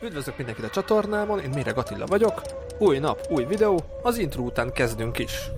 Üdvözlök mindenkit a csatornámon, én Méreg Attila vagyok. Új nap, új videó, az intro után kezdünk is.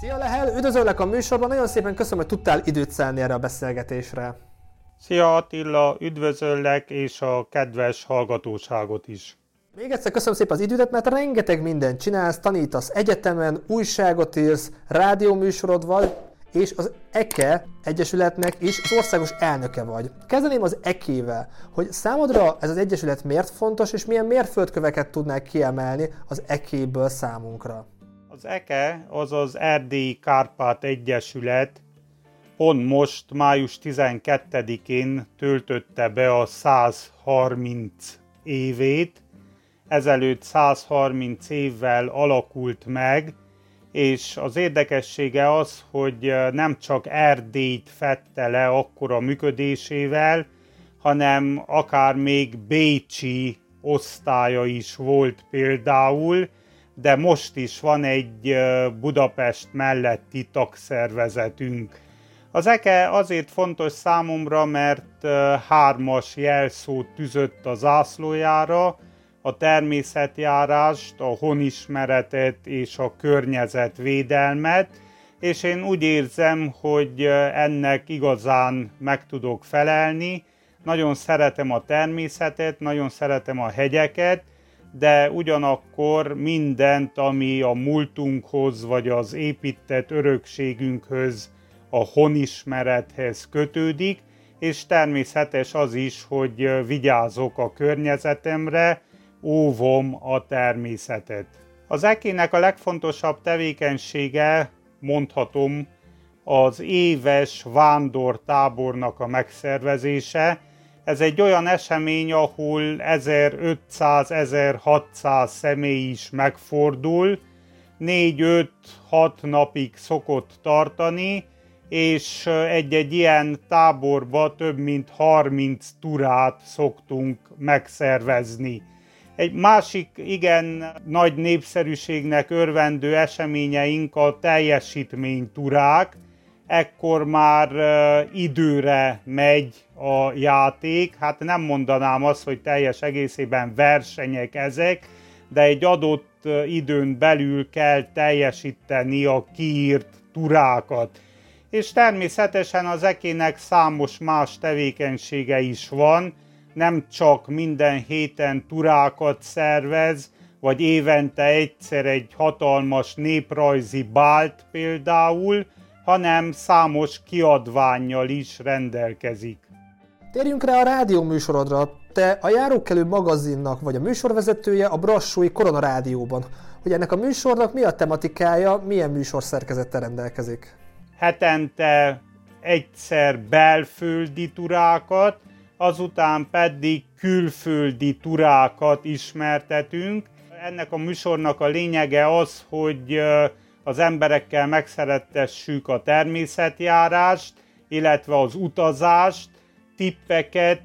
Szia Lehel, üdvözöllek a műsorban, nagyon szépen köszönöm, hogy tudtál időt szállni erre a beszélgetésre. Szia Attila, üdvözöllek, és a kedves hallgatóságot is. Még egyszer köszönöm szépen az idődet, mert rengeteg mindent csinálsz, tanítasz egyetemen, újságot írsz, rádióműsorod vagy, és az EKE Egyesületnek is az országos elnöke vagy. Kezdeném az EKE-vel, hogy számodra ez az egyesület miért fontos, és milyen mérföldköveket tudnál kiemelni az EKE-ből számunkra. Az EKE, azaz Erdélyi Kárpát Egyesület pont most, május 12-én töltötte be a 130 évét, ezelőtt 130 évvel alakult meg, és az érdekessége az, hogy nem csak Erdélyt fette le akkora működésével, hanem akár még Bécsi osztálya is volt például, de most is van egy Budapest melletti tagszervezetünk. Az EKE azért fontos számomra, mert hármas jelszót tűzött a zászlójára, a természetjárást, a honismeretet és a környezetvédelmet, és én úgy érzem, hogy ennek igazán meg tudok felelni. Nagyon szeretem a természetet, nagyon szeretem a hegyeket, de ugyanakkor mindent, ami a múltunkhoz vagy az épített örökségünkhöz, a honismerethez kötődik, és természetes az is, hogy vigyázok a környezetemre, óvom a természetet. Az ekének a legfontosabb tevékenysége, mondhatom, az éves vándortábornak a megszervezése. Ez egy olyan esemény, ahol 1500-1600 személy is megfordul, 4-5-6 napig szokott tartani, és egy-egy ilyen táborba több mint 30 turát szoktunk megszervezni. Egy másik igen nagy népszerűségnek örvendő eseményeink a teljesítményturák. Ekkor már időre megy a játék. Hát nem mondanám azt, hogy teljes egészében versenyek ezek, de egy adott időn belül kell teljesíteni a kiírt turákat. És természetesen az ekének számos más tevékenysége is van, nem csak minden héten turákat szervez, vagy évente egyszer egy hatalmas néprajzi bált például, hanem számos kiadványjal is rendelkezik. Térjünk rá a rádió műsorodra. Te a Járókelő magazinnak vagy a műsorvezetője a Brassói Korona Rádióban. Hogy ennek a műsornak mi a tematikája, milyen műsorszerkezettel rendelkezik? Hetente egyszer belföldi turákat, azután pedig külföldi turákat ismertetünk. Ennek a műsornak a lényege az, hogy az emberekkel megszerettessük a természetjárást, illetve az utazást, tippeket,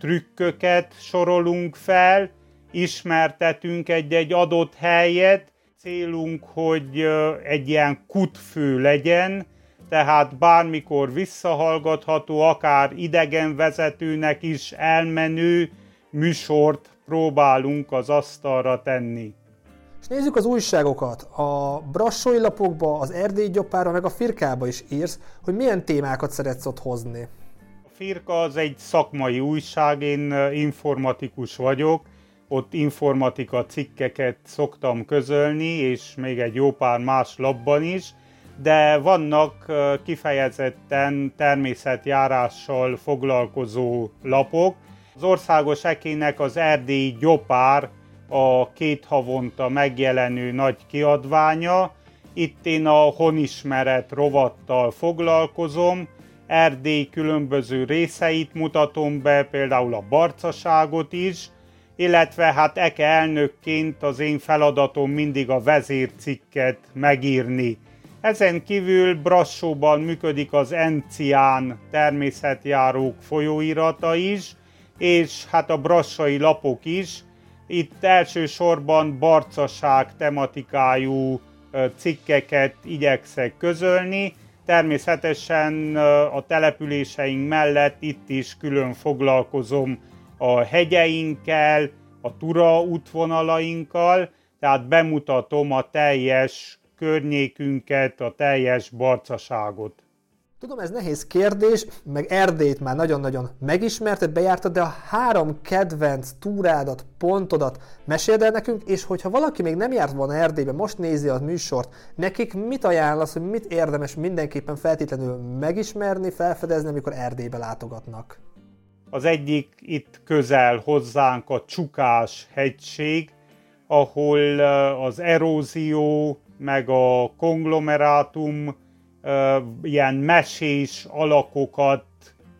trükköket sorolunk fel, ismertetünk egy-egy adott helyet, célunk, hogy egy ilyen kutfő legyen, tehát bármikor visszahallgatható, akár idegenvezetőnek is elmenő műsort próbálunk az asztalra tenni. És nézzük az újságokat. A brassói lapokba, az Erdély gyopára, meg a firkába is írsz, hogy milyen témákat szeretsz ott hozni. A firka az egy szakmai újság, én informatikus vagyok, ott informatika cikkeket szoktam közölni, és még egy jó pár más labban is, de vannak kifejezetten természetjárással foglalkozó lapok. Az országos ekének az erdélyi gyopár a két havonta megjelenő nagy kiadványa. Itt én a honismeret rovattal foglalkozom, Erdély különböző részeit mutatom be, például a barcaságot is, illetve hát eke elnökként az én feladatom mindig a vezércikket megírni. Ezen kívül Brassóban működik az Encián természetjárók folyóirata is, és hát a brassai lapok is. Itt elsősorban barcaság tematikájú cikkeket igyekszek közölni. Természetesen a településeink mellett itt is külön foglalkozom a hegyeinkkel, a tura útvonalainkkal, tehát bemutatom a teljes környékünket, a teljes barcaságot. Tudom, ez nehéz kérdés, meg Erdélyt már nagyon-nagyon megismerted, bejártad, de a három kedvenc túrádat, pontodat meséld el nekünk, és hogyha valaki még nem járt volna Erdélybe, most nézi a műsort, nekik mit ajánlasz, hogy mit érdemes mindenképpen feltétlenül megismerni, felfedezni, amikor Erdélybe látogatnak? Az egyik itt közel hozzánk a Csukás hegység, ahol az erózió, meg a konglomerátum ilyen mesés alakokat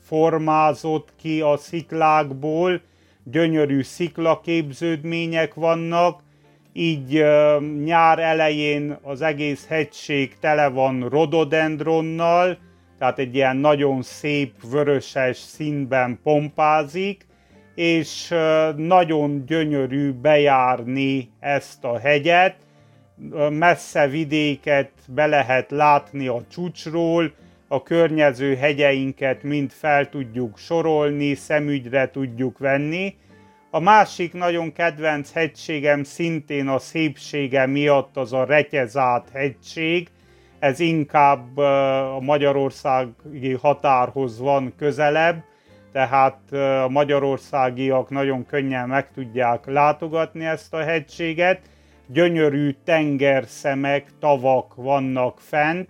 formázott ki a sziklákból, gyönyörű sziklaképződmények vannak, így nyár elején az egész hegység tele van rododendronnal, tehát egy ilyen nagyon szép vöröses színben pompázik, és nagyon gyönyörű bejárni ezt a hegyet, messze vidéket be lehet látni a csúcsról, a környező hegyeinket mind fel tudjuk sorolni, szemügyre tudjuk venni. A másik nagyon kedvenc hegységem szintén a szépsége miatt az a Retyezát hegység. Ez inkább a magyarországi határhoz van közelebb, tehát a magyarországiak nagyon könnyen meg tudják látogatni ezt a hegységet gyönyörű tengerszemek, tavak vannak fent,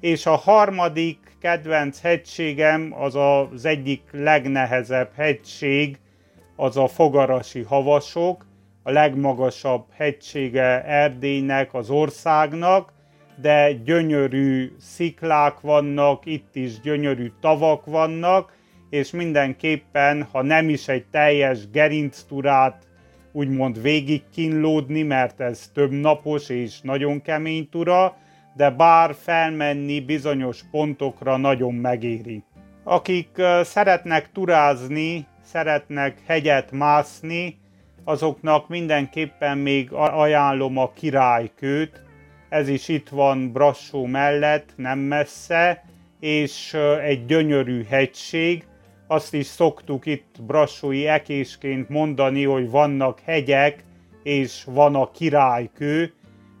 és a harmadik kedvenc hegységem az az egyik legnehezebb hegység, az a Fogarasi havasok, a legmagasabb hegysége Erdélynek, az országnak, de gyönyörű sziklák vannak, itt is gyönyörű tavak vannak, és mindenképpen, ha nem is egy teljes gerincturát úgymond végig kínlódni, mert ez több napos és nagyon kemény tura, de bár felmenni bizonyos pontokra nagyon megéri. Akik szeretnek turázni, szeretnek hegyet mászni, azoknak mindenképpen még ajánlom a királykőt, ez is itt van Brassó mellett, nem messze, és egy gyönyörű hegység, azt is szoktuk itt brassói ekésként mondani, hogy vannak hegyek, és van a királykő,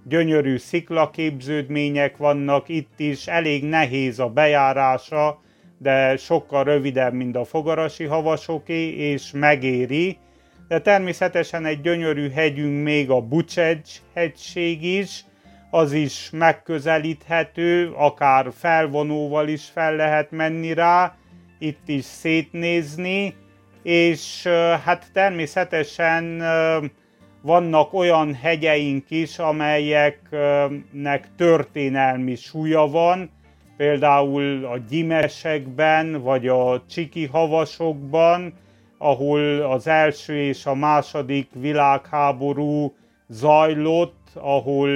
gyönyörű sziklaképződmények vannak itt is, elég nehéz a bejárása, de sokkal rövidebb, mint a fogarasi havasoké, és megéri. De természetesen egy gyönyörű hegyünk még a Bucsegy hegység is, az is megközelíthető, akár felvonóval is fel lehet menni rá, itt is szétnézni, és hát természetesen vannak olyan hegyeink is, amelyeknek történelmi súlya van, például a gyimesekben, vagy a csiki havasokban, ahol az első és a második világháború zajlott, ahol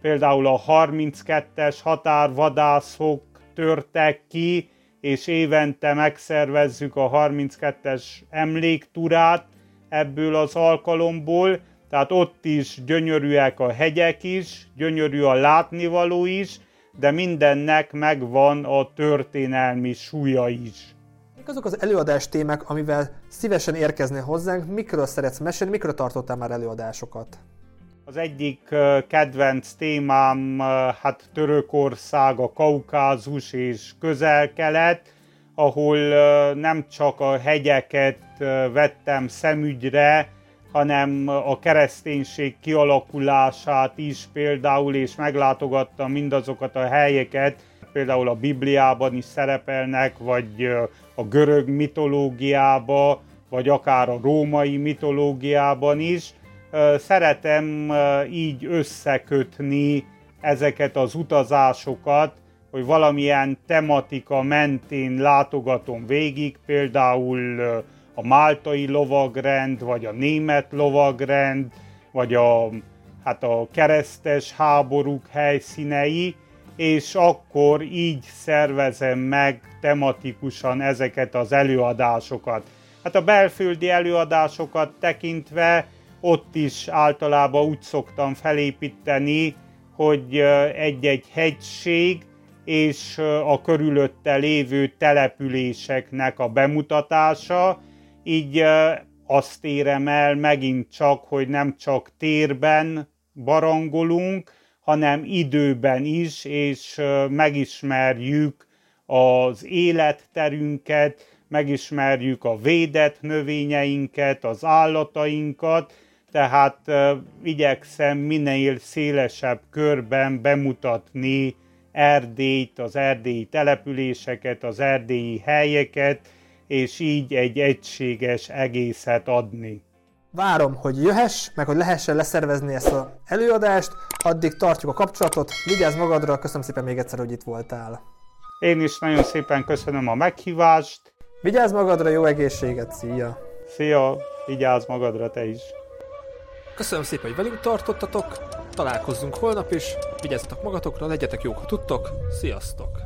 például a 32-es határvadászok törtek ki, és évente megszervezzük a 32-es emlékturát ebből az alkalomból, tehát ott is gyönyörűek a hegyek is, gyönyörű a látnivaló is, de mindennek megvan a történelmi súlya is. Mik azok az előadás témák, amivel szívesen érkezne hozzánk, mikről szeretsz mesélni, mikről tartottál már előadásokat? Az egyik kedvenc témám hát Törökország, a Kaukázus és közel-kelet, ahol nem csak a hegyeket vettem szemügyre, hanem a kereszténység kialakulását is például, és meglátogattam mindazokat a helyeket, például a Bibliában is szerepelnek, vagy a görög mitológiában, vagy akár a római mitológiában is, szeretem így összekötni ezeket az utazásokat, hogy valamilyen tematika mentén látogatom végig, például a máltai lovagrend, vagy a német lovagrend, vagy a, hát a keresztes háborúk helyszínei, és akkor így szervezem meg tematikusan ezeket az előadásokat. Hát a belföldi előadásokat tekintve ott is általában úgy szoktam felépíteni, hogy egy-egy hegység és a körülötte lévő településeknek a bemutatása, így azt érem el megint csak, hogy nem csak térben barangolunk, hanem időben is, és megismerjük az életterünket, megismerjük a védett növényeinket, az állatainkat, tehát igyekszem minél szélesebb körben bemutatni Erdélyt, az erdélyi településeket, az erdélyi helyeket, és így egy egységes egészet adni. Várom, hogy jöhess, meg hogy lehessen leszervezni ezt az előadást, addig tartjuk a kapcsolatot, vigyázz magadra, köszönöm szépen még egyszer, hogy itt voltál. Én is nagyon szépen köszönöm a meghívást. Vigyázz magadra, jó egészséget, szia! Szia, vigyázz magadra te is! Köszönöm szépen, hogy velünk tartottatok, találkozzunk holnap is, vigyázzatok magatokra, legyetek jók, ha tudtok, sziasztok!